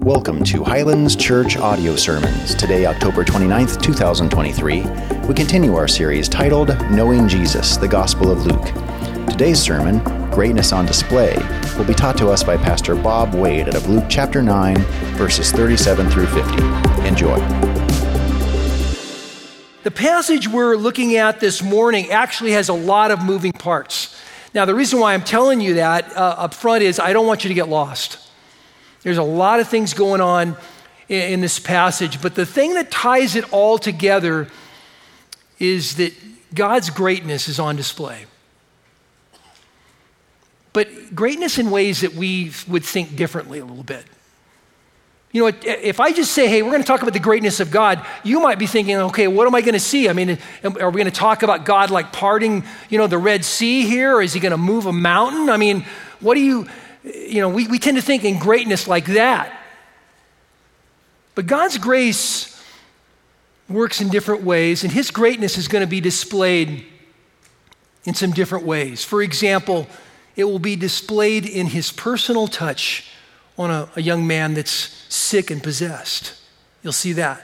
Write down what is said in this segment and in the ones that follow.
Welcome to Highlands Church Audio Sermons. Today, October 29th, 2023, we continue our series titled Knowing Jesus, the Gospel of Luke. Today's sermon, Greatness on Display, will be taught to us by Pastor Bob Wade out of Luke chapter 9, verses 37 through 50. Enjoy. The passage we're looking at this morning actually has a lot of moving parts. Now, the reason why I'm telling you that uh, up front is I don't want you to get lost. There's a lot of things going on in, in this passage, but the thing that ties it all together is that God's greatness is on display. But greatness in ways that we would think differently a little bit. You know, if I just say, hey, we're going to talk about the greatness of God, you might be thinking, okay, what am I going to see? I mean, are we going to talk about God like parting, you know, the Red Sea here? Or is he going to move a mountain? I mean, what do you, you know, we, we tend to think in greatness like that. But God's grace works in different ways, and His greatness is going to be displayed in some different ways. For example, it will be displayed in His personal touch on a, a young man that's sick and possessed. You'll see that.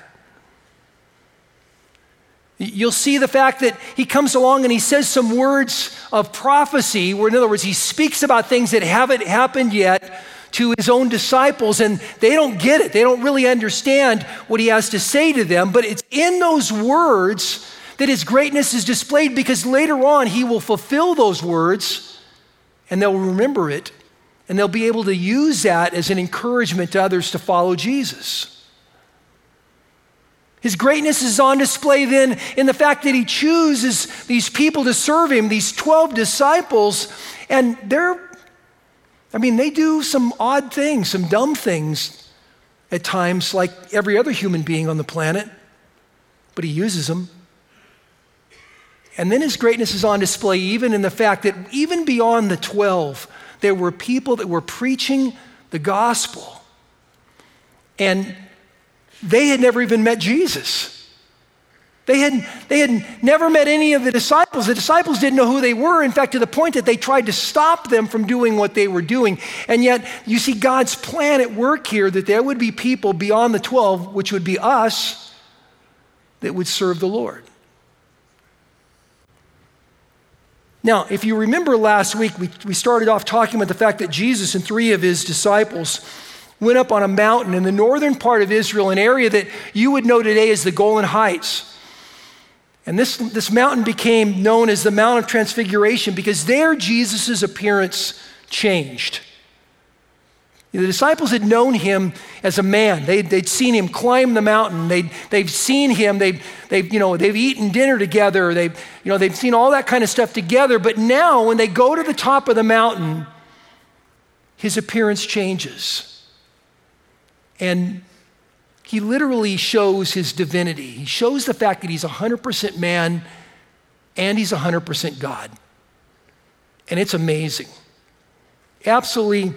You'll see the fact that he comes along and he says some words of prophecy, where in other words, he speaks about things that haven't happened yet to his own disciples, and they don't get it. They don't really understand what he has to say to them, but it's in those words that his greatness is displayed because later on he will fulfill those words and they'll remember it and they'll be able to use that as an encouragement to others to follow Jesus. His greatness is on display then in the fact that he chooses these people to serve him, these 12 disciples, and they're, I mean, they do some odd things, some dumb things at times, like every other human being on the planet, but he uses them. And then his greatness is on display even in the fact that even beyond the 12, there were people that were preaching the gospel. And they had never even met Jesus. They had, they had never met any of the disciples. The disciples didn't know who they were, in fact, to the point that they tried to stop them from doing what they were doing. And yet, you see God's plan at work here that there would be people beyond the 12, which would be us, that would serve the Lord. Now, if you remember last week, we, we started off talking about the fact that Jesus and three of his disciples went up on a mountain in the northern part of Israel, an area that you would know today as the Golan Heights. And this, this mountain became known as the Mount of Transfiguration because there Jesus' appearance changed. The disciples had known him as a man. They'd, they'd seen him climb the mountain. They'd, they've seen him. They've, they've, you know, they've eaten dinner together. They've, you know, they've seen all that kind of stuff together. But now, when they go to the top of the mountain, his appearance changes. And he literally shows his divinity. He shows the fact that he's 100% man and he's 100% God. And it's amazing. Absolutely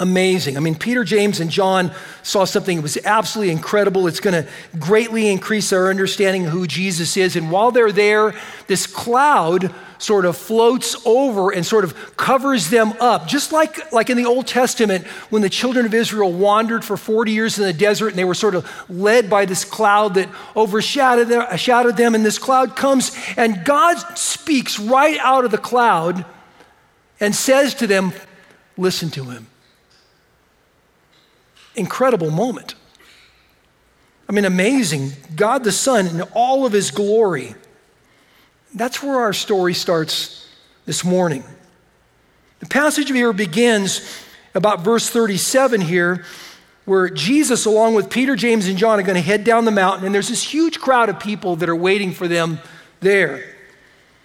amazing. I mean, Peter, James, and John saw something that was absolutely incredible. It's going to greatly increase our understanding of who Jesus is. And while they're there, this cloud sort of floats over and sort of covers them up. Just like, like in the Old Testament, when the children of Israel wandered for 40 years in the desert and they were sort of led by this cloud that overshadowed them, them and this cloud comes and God speaks right out of the cloud and says to them, Listen to him incredible moment. I mean, amazing. God the Son in all of his glory. That's where our story starts this morning. The passage here begins about verse 37 here, where Jesus, along with Peter, James, and John, are going to head down the mountain, and there's this huge crowd of people that are waiting for them there.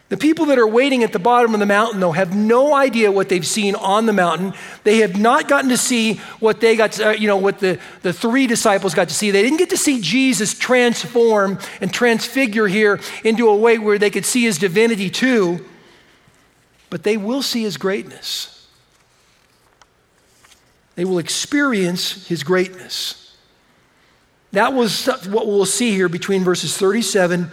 The people that are waiting at the bottom of the mountain, though, have no idea what they've seen on the mountain. They have not gotten to see what they got, to, uh, you know, what the, the three disciples got to see. They didn't get to see Jesus transform and transfigure here into a way where they could see his divinity too, but they will see his greatness. They will experience his greatness. That was what we'll see here between verses 37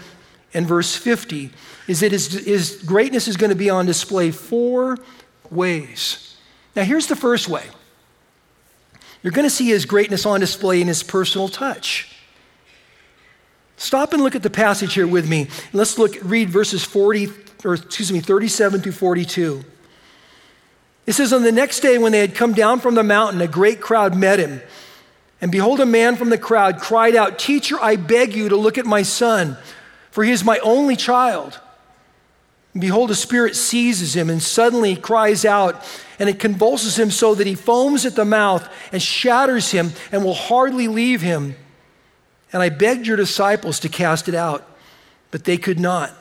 and verse 50 is that his, his greatness is going to be on display four ways. Now, here's the first way you're going to see his greatness on display in his personal touch. Stop and look at the passage here with me. Let's look read verses 40 or excuse me 37 through 42. It says on the next day when they had come down from the mountain a great crowd met him. And behold a man from the crowd cried out, "Teacher, I beg you to look at my son, for he is my only child." And behold, a spirit seizes him, and suddenly he cries out, and it convulses him so that he foams at the mouth and shatters him and will hardly leave him. And I begged your disciples to cast it out, but they could not.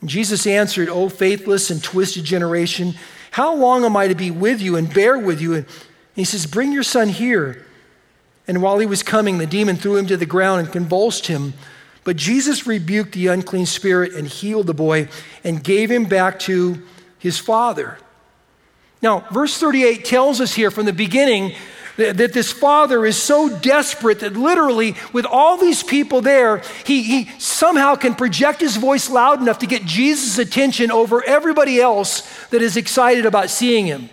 And Jesus answered, O faithless and twisted generation, how long am I to be with you and bear with you? And he says, Bring your son here. And while he was coming, the demon threw him to the ground and convulsed him. But Jesus rebuked the unclean spirit and healed the boy and gave him back to his father. Now, verse 38 tells us here from the beginning that, that this father is so desperate that literally, with all these people there, he, he somehow can project his voice loud enough to get Jesus' attention over everybody else that is excited about seeing him.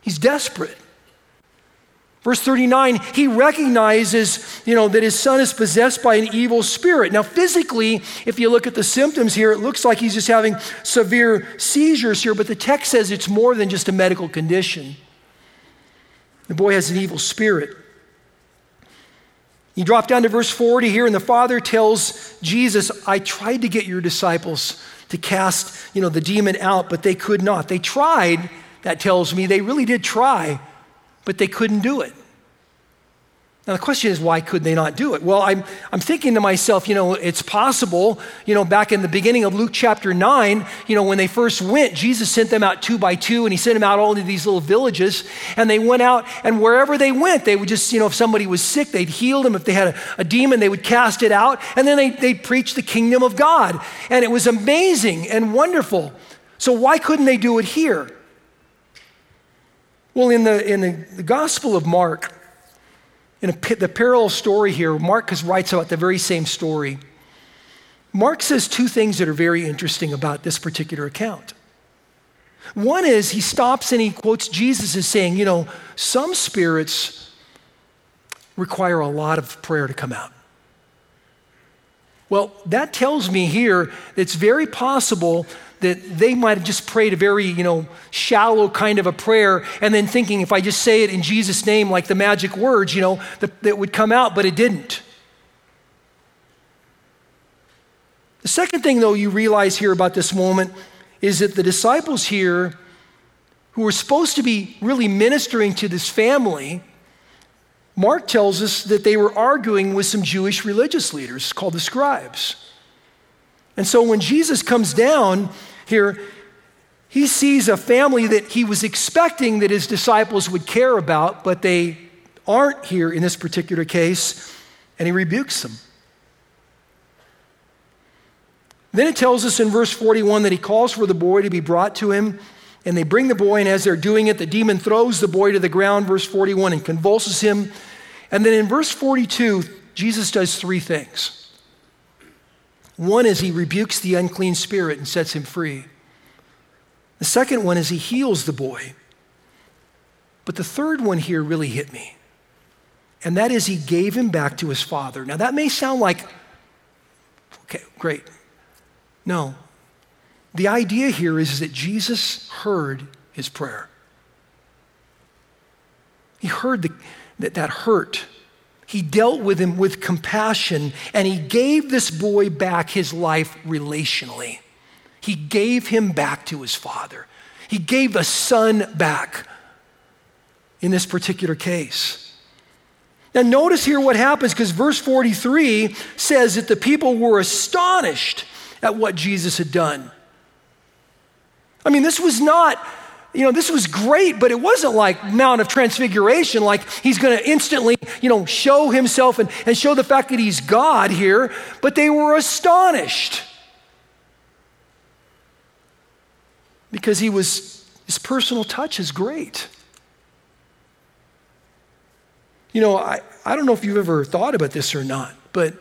He's desperate. Verse 39, he recognizes, you know, that his son is possessed by an evil spirit. Now, physically, if you look at the symptoms here, it looks like he's just having severe seizures here, but the text says it's more than just a medical condition. The boy has an evil spirit. You drop down to verse 40 here, and the father tells Jesus, I tried to get your disciples to cast, you know, the demon out, but they could not. They tried, that tells me, they really did try but they couldn't do it. Now, the question is, why could they not do it? Well, I'm, I'm thinking to myself, you know, it's possible, you know, back in the beginning of Luke chapter 9, you know, when they first went, Jesus sent them out two by two, and he sent them out all into these little villages, and they went out, and wherever they went, they would just, you know, if somebody was sick, they'd heal them. If they had a, a demon, they would cast it out, and then they, they'd preach the kingdom of God. And it was amazing and wonderful. So, why couldn't they do it here? Well, in the, in the, the Gospel of Mark, in a, the parallel story here, Mark writes about the very same story. Mark says two things that are very interesting about this particular account. One is he stops and he quotes Jesus as saying, you know, some spirits require a lot of prayer to come out. Well, that tells me here it's very possible that they might have just prayed a very, you know, shallow kind of a prayer and then thinking if I just say it in Jesus' name, like the magic words, you know, that, that would come out, but it didn't. The second thing, though, you realize here about this moment is that the disciples here, who were supposed to be really ministering to this family, Mark tells us that they were arguing with some Jewish religious leaders called the scribes. And so when Jesus comes down here, he sees a family that he was expecting that his disciples would care about, but they aren't here in this particular case, and he rebukes them. Then it tells us in verse 41 that he calls for the boy to be brought to him, and they bring the boy, and as they're doing it, the demon throws the boy to the ground, verse 41, and convulses him. And then in verse 42, Jesus does three things. One is he rebukes the unclean spirit and sets him free. The second one is he heals the boy. But the third one here really hit me. And that is he gave him back to his father. Now that may sound like, okay, great. No. The idea here is that Jesus heard his prayer. He heard the, that, that hurt he dealt with him with compassion and he gave this boy back his life relationally. He gave him back to his father. He gave a son back in this particular case. Now, notice here what happens because verse 43 says that the people were astonished at what Jesus had done. I mean, this was not you know, this was great, but it wasn't like Mount of Transfiguration, like he's going to instantly, you know, show himself and, and show the fact that he's God here, but they were astonished. Because he was, his personal touch is great. You know, I, I don't know if you've ever thought about this or not, but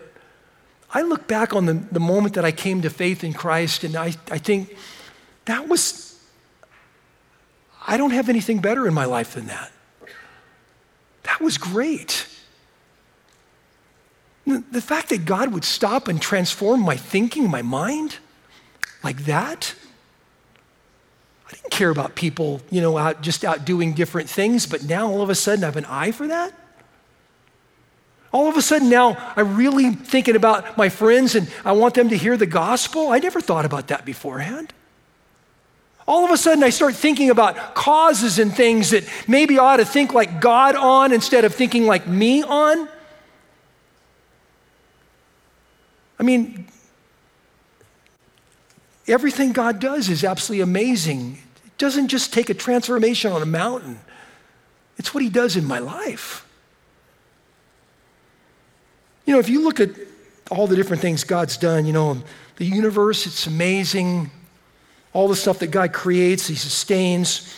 I look back on the, the moment that I came to faith in Christ, and I, I think that was I don't have anything better in my life than that. that was great. The fact that God would stop and transform my thinking, my mind, like that. I didn't care about people, you know, out just out doing different things, but now all of a sudden I have an eye for that. All of a sudden now I'm really thinking about my friends and I want them to hear the gospel. I never thought about that beforehand. All of a sudden, I start thinking about causes and things that maybe I ought to think like God on instead of thinking like me on. I mean, everything God does is absolutely amazing. It doesn't just take a transformation on a mountain, it's what He does in my life. You know, if you look at all the different things God's done, you know, the universe, it's amazing. All the stuff that God creates, He sustains.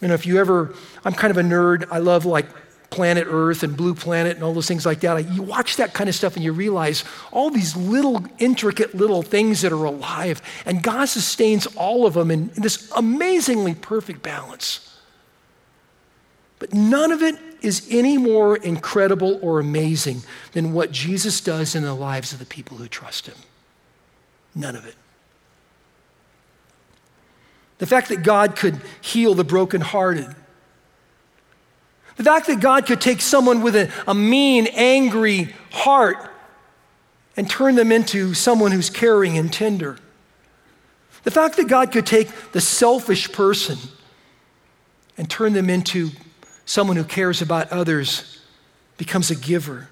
You know, if you ever, I'm kind of a nerd. I love like planet Earth and Blue Planet and all those things like that. You watch that kind of stuff and you realize all these little, intricate little things that are alive, and God sustains all of them in this amazingly perfect balance. But none of it is any more incredible or amazing than what Jesus does in the lives of the people who trust Him. None of it. The fact that God could heal the brokenhearted the fact that God could take someone with a, a mean, angry heart and turn them into someone who's caring and tender. The fact that God could take the selfish person and turn them into someone who cares about others, becomes a giver.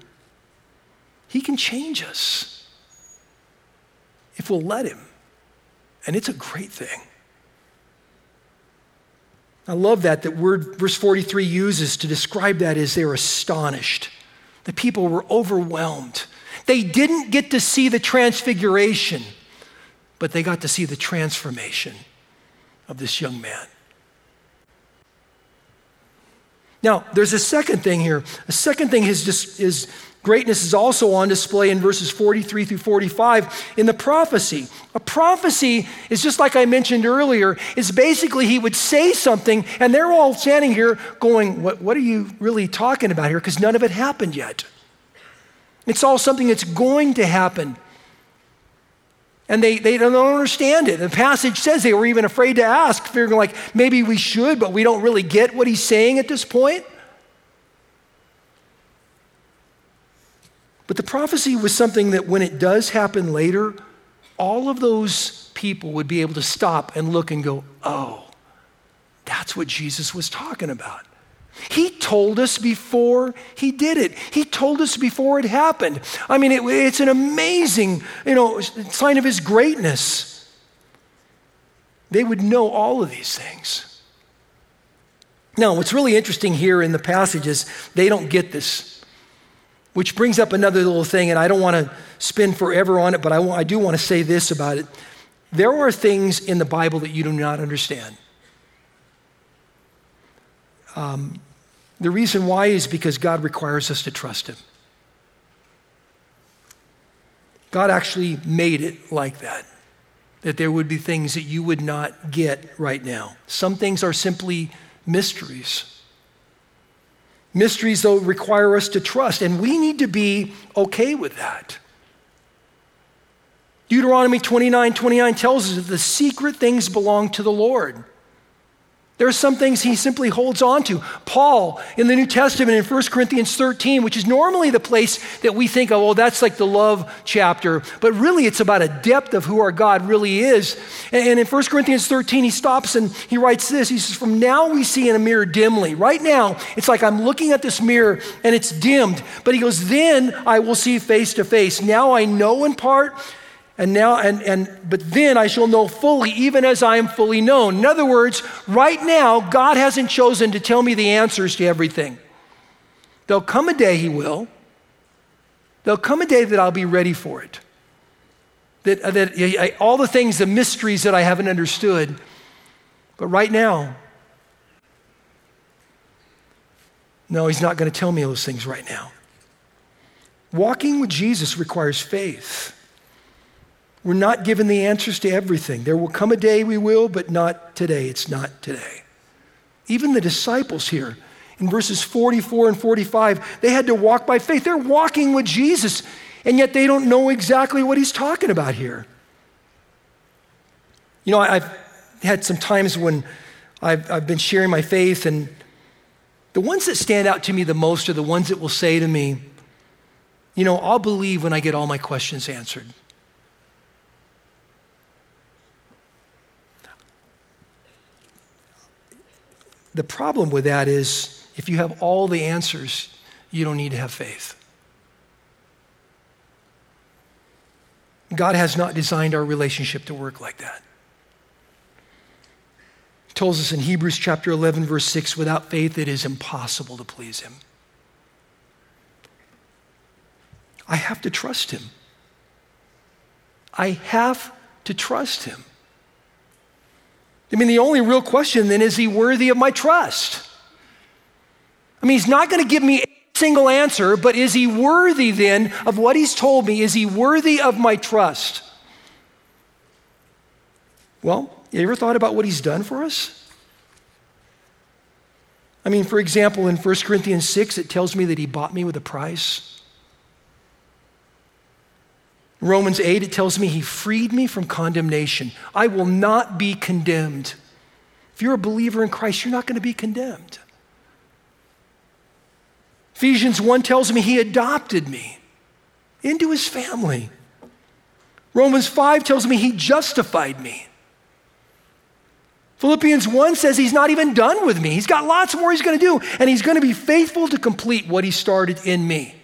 He can change us if we'll let Him. And it's a great thing. I love that, that word verse 43 uses to describe that as they're astonished. The people were overwhelmed. They didn't get to see the transfiguration, but they got to see the transformation of this young man. Now, there's a second thing here. A second thing is, just, is Greatness is also on display in verses 43 through 45 in the prophecy. A prophecy is just like I mentioned earlier, is basically he would say something, and they're all standing here going, What, what are you really talking about here? Because none of it happened yet. It's all something that's going to happen. And they, they don't understand it. The passage says they were even afraid to ask, figuring like maybe we should, but we don't really get what he's saying at this point. But the prophecy was something that when it does happen later, all of those people would be able to stop and look and go, oh, that's what Jesus was talking about. He told us before he did it. He told us before it happened. I mean, it, it's an amazing, you know, sign of his greatness. They would know all of these things. Now, what's really interesting here in the passage is they don't get this which brings up another little thing, and I don't want to spin forever on it, but I, I do want to say this about it. There are things in the Bible that you do not understand. Um, the reason why is because God requires us to trust Him. God actually made it like that, that there would be things that you would not get right now. Some things are simply mysteries. Mysteries, though, require us to trust, and we need to be okay with that. Deuteronomy 29 29 tells us that the secret things belong to the Lord. There are some things he simply holds on to. Paul in the New Testament in 1 Corinthians 13, which is normally the place that we think, of, oh, that's like the love chapter, but really it's about a depth of who our God really is. And in 1 Corinthians 13, he stops and he writes this. He says, From now we see in a mirror dimly. Right now, it's like I'm looking at this mirror and it's dimmed. But he goes, Then I will see face to face. Now I know in part and now and and but then I shall know fully even as I am fully known. In other words, right now God hasn't chosen to tell me the answers to everything. There'll come a day he will. There'll come a day that I'll be ready for it. That, uh, that I, all the things, the mysteries that I haven't understood. But right now, no, he's not going to tell me those things right now. Walking with Jesus requires faith. We're not given the answers to everything. There will come a day we will, but not today. It's not today. Even the disciples here in verses 44 and 45, they had to walk by faith. They're walking with Jesus, and yet they don't know exactly what he's talking about here. You know, I've had some times when I've, I've been sharing my faith, and the ones that stand out to me the most are the ones that will say to me, You know, I'll believe when I get all my questions answered. The problem with that is if you have all the answers, you don't need to have faith. God has not designed our relationship to work like that. He tells us in Hebrews chapter 11, verse 6 without faith, it is impossible to please Him. I have to trust Him. I have to trust Him. I mean, the only real question then is He worthy of my trust? I mean, He's not going to give me a single answer, but is He worthy then of what He's told me? Is He worthy of my trust? Well, you ever thought about what He's done for us? I mean, for example, in 1 Corinthians 6, it tells me that He bought me with a price. Romans 8, it tells me he freed me from condemnation. I will not be condemned. If you're a believer in Christ, you're not going to be condemned. Ephesians 1 tells me he adopted me into his family. Romans 5 tells me he justified me. Philippians 1 says he's not even done with me. He's got lots more he's going to do, and he's going to be faithful to complete what he started in me.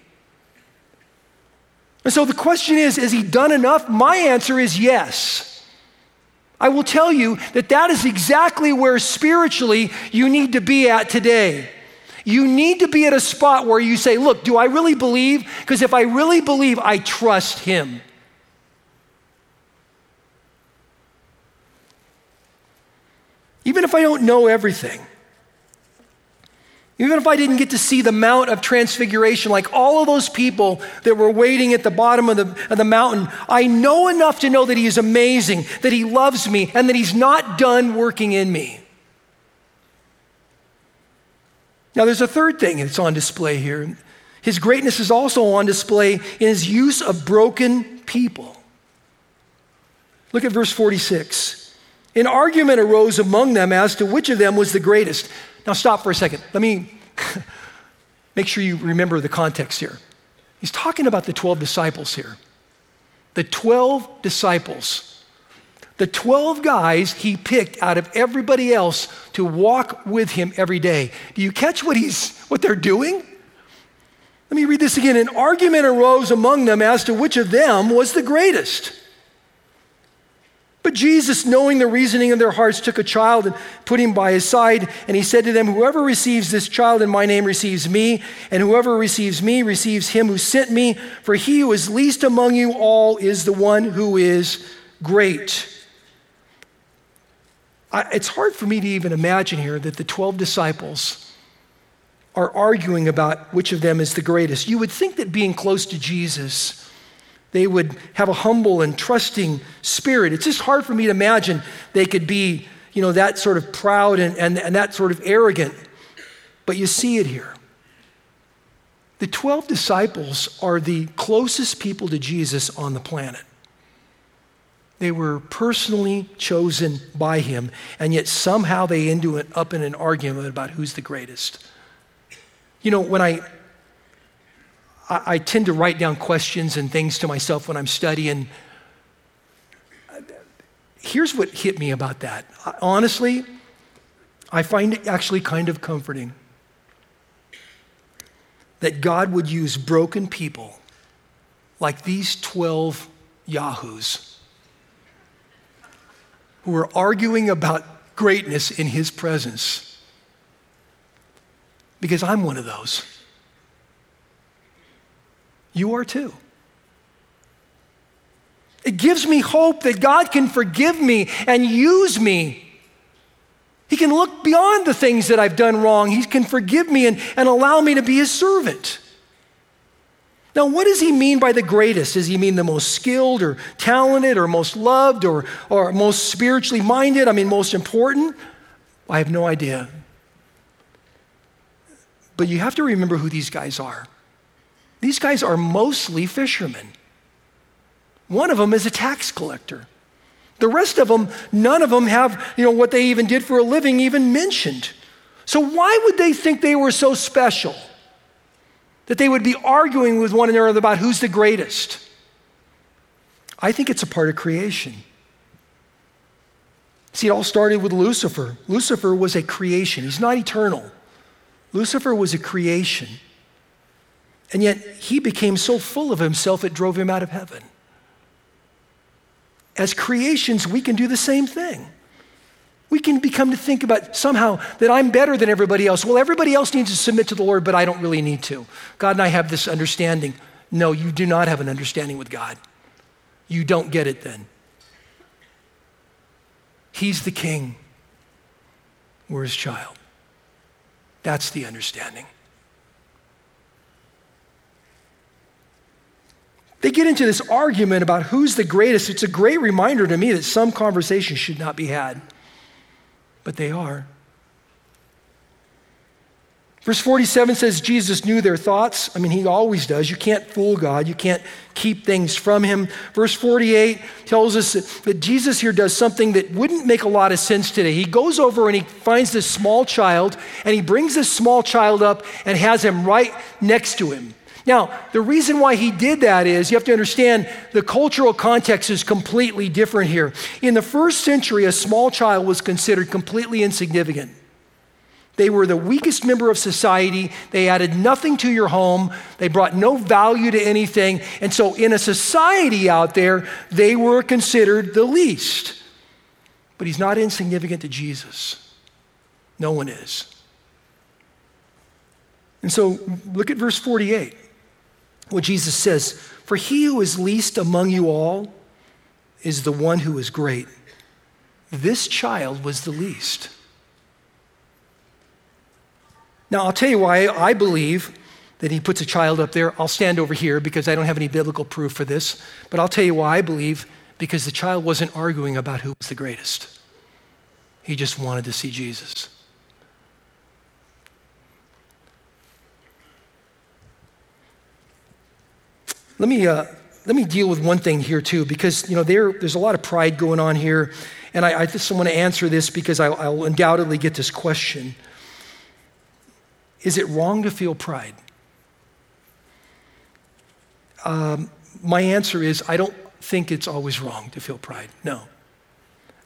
And so the question is, is he done enough? My answer is yes. I will tell you that that is exactly where spiritually you need to be at today. You need to be at a spot where you say, Look, do I really believe? Because if I really believe, I trust him. Even if I don't know everything, even if I didn't get to see the Mount of Transfiguration, like all of those people that were waiting at the bottom of the, of the mountain, I know enough to know that He is amazing, that He loves me, and that He's not done working in me. Now, there's a third thing that's on display here. His greatness is also on display in His use of broken people. Look at verse 46. An argument arose among them as to which of them was the greatest. Now, stop for a second. Let me make sure you remember the context here. He's talking about the 12 disciples here. The 12 disciples. The 12 guys he picked out of everybody else to walk with him every day. Do you catch what he's what they're doing? Let me read this again. An argument arose among them as to which of them was the greatest. But Jesus, knowing the reasoning of their hearts, took a child and put him by his side, and he said to them, Whoever receives this child in my name receives me, and whoever receives me receives him who sent me. For he who is least among you all is the one who is great. I, it's hard for me to even imagine here that the 12 disciples are arguing about which of them is the greatest. You would think that being close to Jesus, they would have a humble and trusting spirit. It's just hard for me to imagine they could be, you know, that sort of proud and, and, and that sort of arrogant. But you see it here. The 12 disciples are the closest people to Jesus on the planet. They were personally chosen by him, and yet somehow they end up in an argument about who's the greatest. You know, when I I, I tend to write down questions and things to myself when I'm studying. Here's what hit me about that. Honestly, I find it actually kind of comforting that God would use broken people like these 12 Yahoos who are arguing about greatness in His presence. Because I'm one of those. You are too. It gives me hope that God can forgive me and use me. He can look beyond the things that I've done wrong. He can forgive me and, and allow me to be his servant. Now, what does he mean by the greatest? Does he mean the most skilled or talented or most loved or, or most spiritually minded? I mean, most important? I have no idea. But you have to remember who these guys are. These guys are mostly fishermen. One of them is a tax collector. The rest of them, none of them have, you know, what they even did for a living even mentioned. So why would they think they were so special? That they would be arguing with one another about who's the greatest? I think it's a part of creation. See, it all started with Lucifer. Lucifer was a creation, he's not eternal. Lucifer was a creation. And yet, he became so full of himself, it drove him out of heaven. As creations, we can do the same thing. We can become to think about somehow that I'm better than everybody else. Well, everybody else needs to submit to the Lord, but I don't really need to. God and I have this understanding. No, you do not have an understanding with God. You don't get it then. He's the king. We're his child. That's the understanding. They get into this argument about who's the greatest. It's a great reminder to me that some conversations should not be had, but they are. Verse 47 says Jesus knew their thoughts. I mean, he always does. You can't fool God, you can't keep things from him. Verse 48 tells us that Jesus here does something that wouldn't make a lot of sense today. He goes over and he finds this small child, and he brings this small child up and has him right next to him. Now, the reason why he did that is you have to understand the cultural context is completely different here. In the first century, a small child was considered completely insignificant. They were the weakest member of society. They added nothing to your home. They brought no value to anything. And so, in a society out there, they were considered the least. But he's not insignificant to Jesus. No one is. And so, look at verse 48. What Jesus says For he who is least among you all is the one who is great. This child was the least. Now, I'll tell you why I believe that he puts a child up there. I'll stand over here because I don't have any biblical proof for this, but I'll tell you why I believe because the child wasn't arguing about who was the greatest. He just wanted to see Jesus. Let me, uh, let me deal with one thing here too, because you know there, there's a lot of pride going on here, and I, I just want to answer this because I'll, I'll undoubtedly get this question. Is it wrong to feel pride? Um, my answer is I don't think it's always wrong to feel pride. No.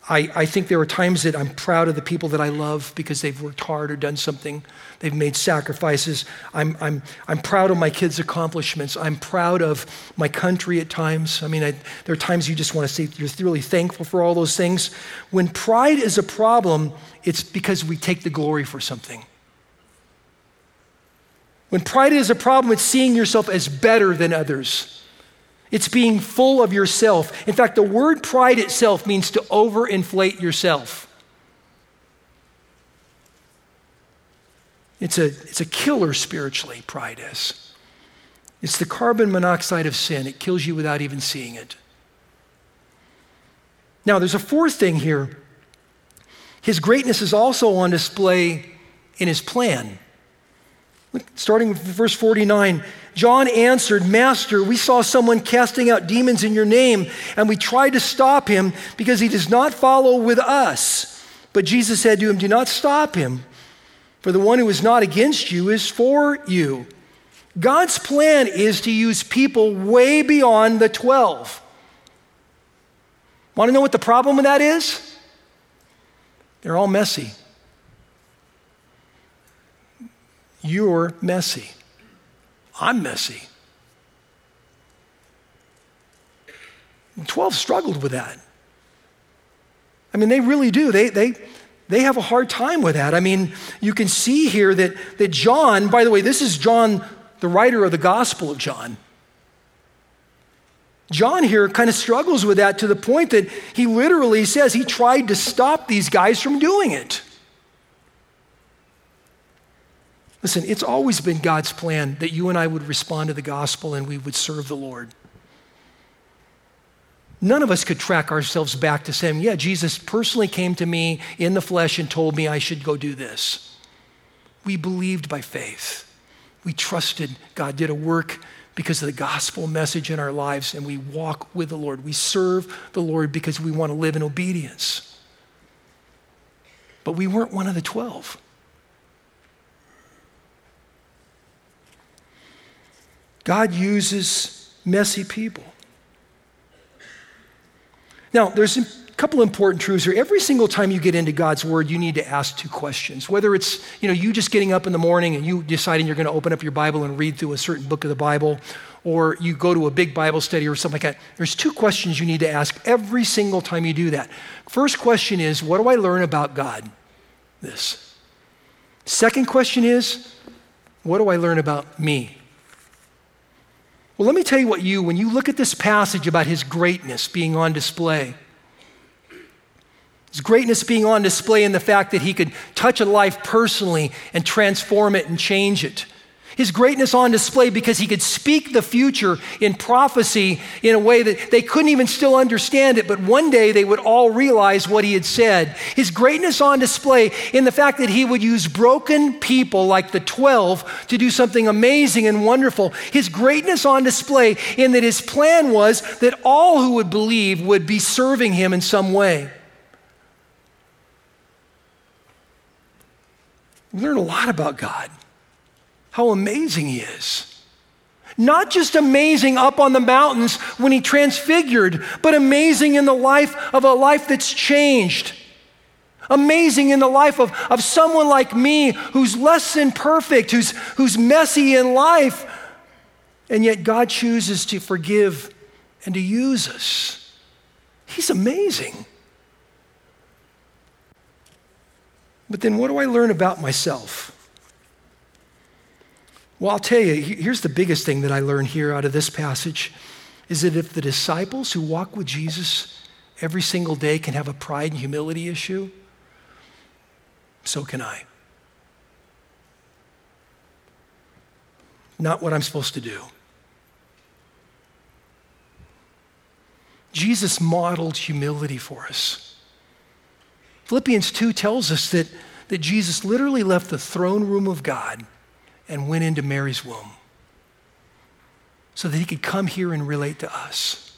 I, I think there are times that I'm proud of the people that I love because they've worked hard or done something. They've made sacrifices. I'm, I'm, I'm proud of my kids' accomplishments. I'm proud of my country at times. I mean, I, there are times you just want to say you're really thankful for all those things. When pride is a problem, it's because we take the glory for something. When pride is a problem, it's seeing yourself as better than others. It's being full of yourself. In fact, the word pride itself means to overinflate yourself. It's a, it's a killer spiritually, pride is. It's the carbon monoxide of sin. It kills you without even seeing it. Now, there's a fourth thing here. His greatness is also on display in his plan. Starting with verse 49, John answered, Master, we saw someone casting out demons in your name, and we tried to stop him because he does not follow with us. But Jesus said to him, Do not stop him, for the one who is not against you is for you. God's plan is to use people way beyond the 12. Want to know what the problem with that is? They're all messy. You're messy. I'm messy. 12 struggled with that. I mean, they really do. They, they, they have a hard time with that. I mean, you can see here that, that John, by the way, this is John, the writer of the Gospel of John. John here kind of struggles with that to the point that he literally says he tried to stop these guys from doing it. Listen, it's always been God's plan that you and I would respond to the gospel and we would serve the Lord. None of us could track ourselves back to saying, yeah, Jesus personally came to me in the flesh and told me I should go do this. We believed by faith. We trusted God did a work because of the gospel message in our lives, and we walk with the Lord. We serve the Lord because we want to live in obedience. But we weren't one of the 12. God uses messy people. Now, there's a couple important truths here. Every single time you get into God's word, you need to ask two questions. Whether it's, you know, you just getting up in the morning and you deciding you're going to open up your Bible and read through a certain book of the Bible, or you go to a big Bible study or something like that. There's two questions you need to ask every single time you do that. First question is, what do I learn about God? This. Second question is, what do I learn about me? Well, let me tell you what you, when you look at this passage about his greatness being on display, his greatness being on display in the fact that he could touch a life personally and transform it and change it. His greatness on display because he could speak the future in prophecy in a way that they couldn't even still understand it, but one day they would all realize what he had said. His greatness on display in the fact that he would use broken people like the 12 to do something amazing and wonderful. His greatness on display in that his plan was that all who would believe would be serving him in some way. We learn a lot about God how amazing he is. Not just amazing up on the mountains when he transfigured, but amazing in the life of a life that's changed. Amazing in the life of, of someone like me who's less than perfect, who's, who's messy in life, and yet God chooses to forgive and to use us. He's amazing. But then what do I learn about myself? Well, I'll tell you, here's the biggest thing that I learned here out of this passage is that if the disciples who walk with Jesus every single day can have a pride and humility issue, so can I. Not what I'm supposed to do. Jesus modeled humility for us. Philippians 2 tells us that, that Jesus literally left the throne room of God and went into Mary's womb so that he could come here and relate to us.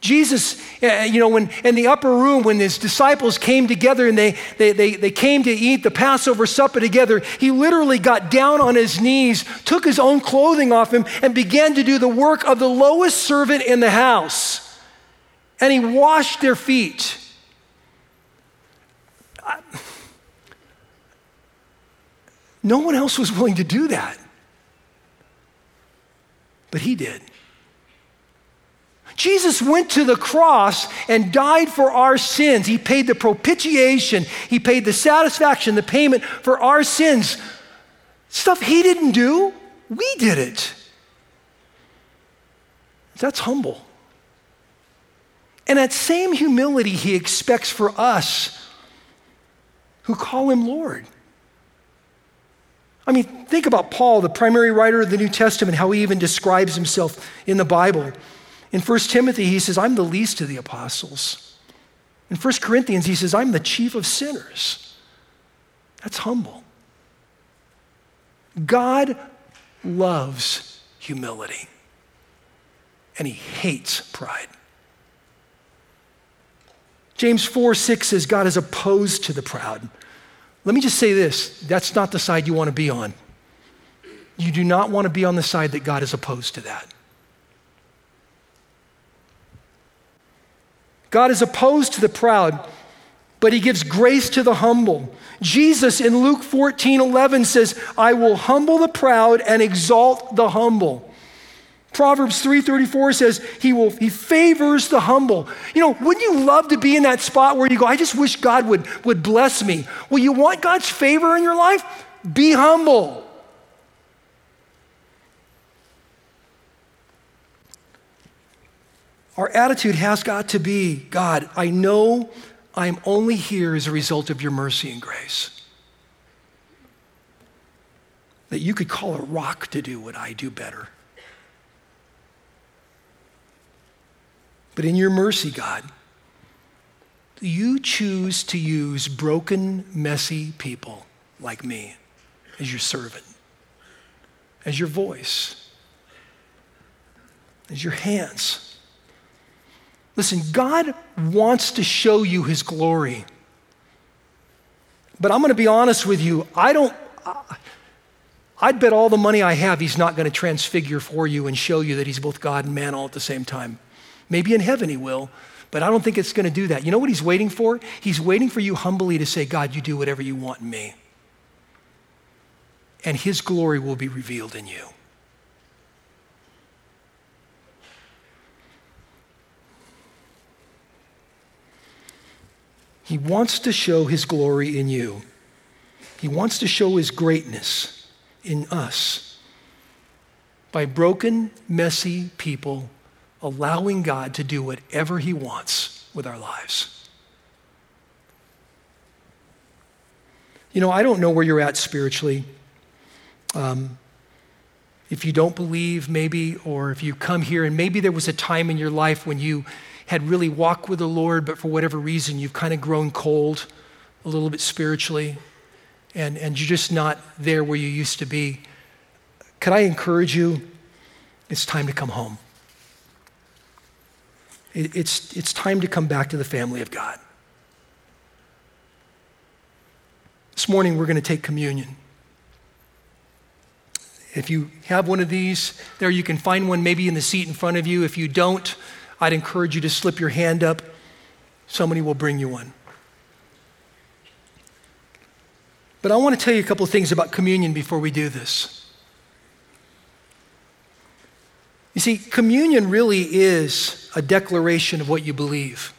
Jesus, uh, you know, when in the upper room, when his disciples came together and they, they, they, they came to eat the Passover supper together, he literally got down on his knees, took his own clothing off him, and began to do the work of the lowest servant in the house. And he washed their feet. I, no one else was willing to do that. But he did. Jesus went to the cross and died for our sins. He paid the propitiation, He paid the satisfaction, the payment for our sins. Stuff He didn't do, we did it. That's humble. And that same humility He expects for us who call Him Lord. I mean, think about Paul, the primary writer of the New Testament, how he even describes himself in the Bible. In 1 Timothy, he says, I'm the least of the apostles. In 1 Corinthians, he says, I'm the chief of sinners. That's humble. God loves humility, and he hates pride. James 4 6 says, God is opposed to the proud let me just say this that's not the side you want to be on. You do not want to be on the side that God is opposed to that. God is opposed to the proud, but he gives grace to the humble. Jesus in Luke 14 11 says, I will humble the proud and exalt the humble. Proverbs 3:34 says he will he favors the humble. You know, wouldn't you love to be in that spot where you go, I just wish God would, would bless me. Well, you want God's favor in your life? Be humble. Our attitude has got to be God, I know I'm only here as a result of your mercy and grace. That you could call a rock to do what I do better. But in your mercy, God, you choose to use broken, messy people like me as your servant, as your voice, as your hands. Listen, God wants to show you his glory. But I'm going to be honest with you, I don't. I'd bet all the money I have he's not going to transfigure for you and show you that he's both God and man all at the same time. Maybe in heaven he will, but I don't think it's going to do that. You know what he's waiting for? He's waiting for you humbly to say, God, you do whatever you want in me. And his glory will be revealed in you. He wants to show his glory in you. He wants to show his greatness in us by broken, messy people allowing God to do whatever He wants with our lives. You know, I don't know where you're at spiritually. Um, if you don't believe, maybe, or if you come here and maybe there was a time in your life when you had really walked with the Lord, but for whatever reason you've kind of grown cold a little bit spiritually and, and you're just not there where you used to be. Could I encourage you? It's time to come home. It's, it's time to come back to the family of God. This morning, we're going to take communion. If you have one of these, there you can find one maybe in the seat in front of you. If you don't, I'd encourage you to slip your hand up. Somebody will bring you one. But I want to tell you a couple of things about communion before we do this. You see, communion really is a declaration of what you believe.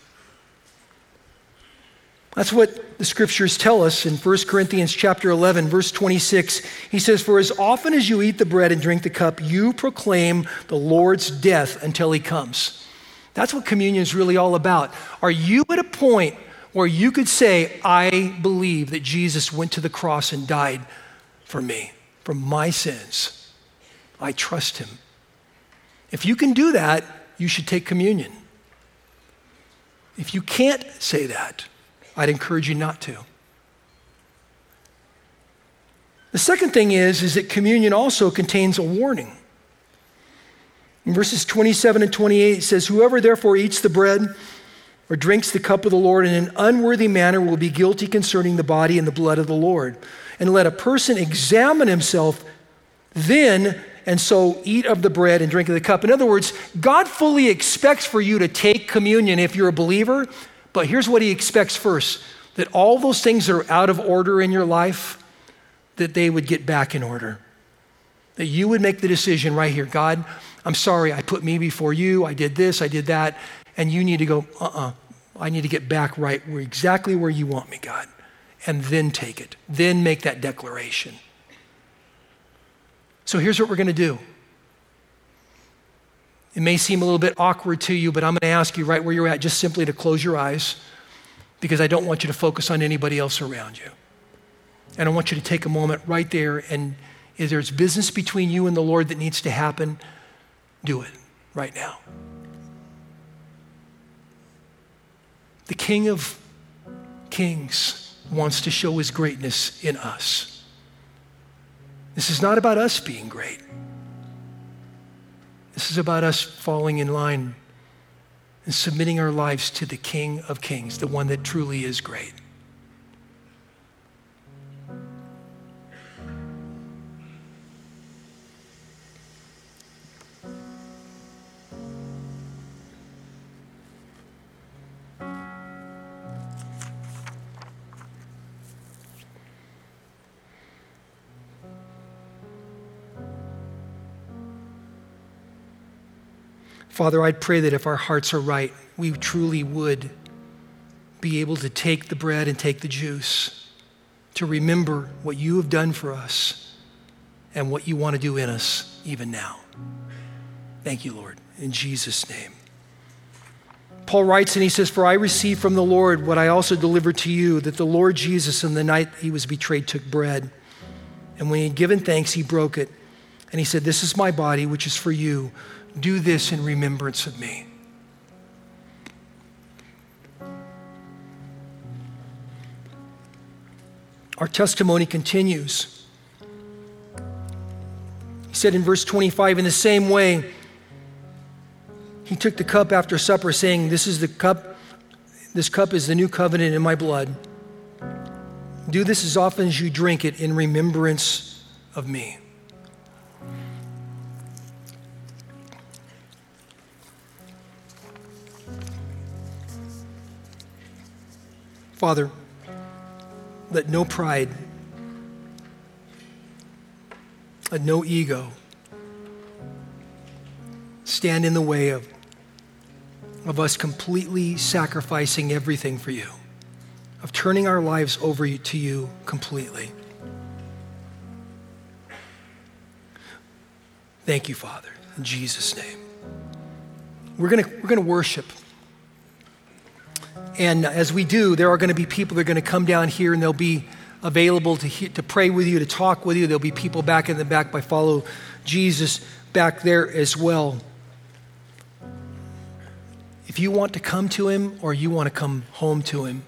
That's what the scriptures tell us in 1 Corinthians chapter 11 verse 26. He says, "For as often as you eat the bread and drink the cup, you proclaim the Lord's death until he comes." That's what communion is really all about. Are you at a point where you could say, "I believe that Jesus went to the cross and died for me, for my sins. I trust him." If you can do that, you should take communion. If you can't say that, I'd encourage you not to. The second thing is, is that communion also contains a warning. In verses 27 and 28, it says, Whoever therefore eats the bread or drinks the cup of the Lord in an unworthy manner will be guilty concerning the body and the blood of the Lord. And let a person examine himself, then and so eat of the bread and drink of the cup. In other words, God fully expects for you to take communion if you're a believer, but here's what He expects first that all those things that are out of order in your life, that they would get back in order. That you would make the decision right here God, I'm sorry, I put me before you, I did this, I did that, and you need to go, uh uh-uh, uh I need to get back right where exactly where you want me, God, and then take it. Then make that declaration. So here's what we're going to do. It may seem a little bit awkward to you, but I'm going to ask you right where you're at just simply to close your eyes because I don't want you to focus on anybody else around you. And I want you to take a moment right there and if there's business between you and the Lord that needs to happen, do it right now. The King of Kings wants to show his greatness in us. This is not about us being great. This is about us falling in line and submitting our lives to the King of Kings, the one that truly is great. Father, I pray that if our hearts are right, we truly would be able to take the bread and take the juice, to remember what you have done for us and what you want to do in us even now. Thank you, Lord, in Jesus' name. Paul writes and he says, For I received from the Lord what I also delivered to you, that the Lord Jesus, on the night he was betrayed, took bread. And when he had given thanks, he broke it. And he said, This is my body, which is for you. Do this in remembrance of me. Our testimony continues. He said in verse 25, in the same way, he took the cup after supper, saying, This is the cup, this cup is the new covenant in my blood. Do this as often as you drink it in remembrance of me. Father, let no pride, let no ego stand in the way of, of us completely sacrificing everything for you, of turning our lives over to you completely. Thank you, Father, in Jesus' name. We're going we're going to worship. And as we do, there are going to be people that are going to come down here and they'll be available to, to pray with you, to talk with you. There'll be people back in the back by Follow Jesus back there as well. If you want to come to Him or you want to come home to Him,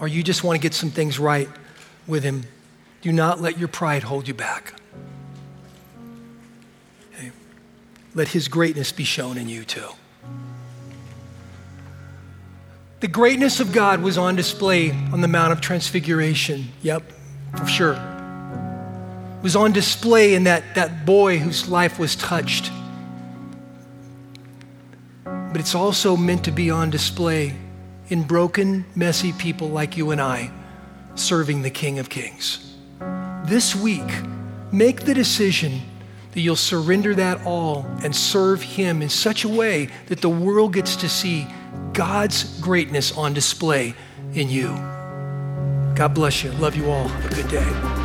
or you just want to get some things right with Him, do not let your pride hold you back. Okay? Let His greatness be shown in you too. The greatness of God was on display on the Mount of Transfiguration. Yep, for sure. It was on display in that, that boy whose life was touched. But it's also meant to be on display in broken, messy people like you and I serving the King of Kings. This week, make the decision that you'll surrender that all and serve Him in such a way that the world gets to see God's greatness on display in you. God bless you. Love you all. Have a good day.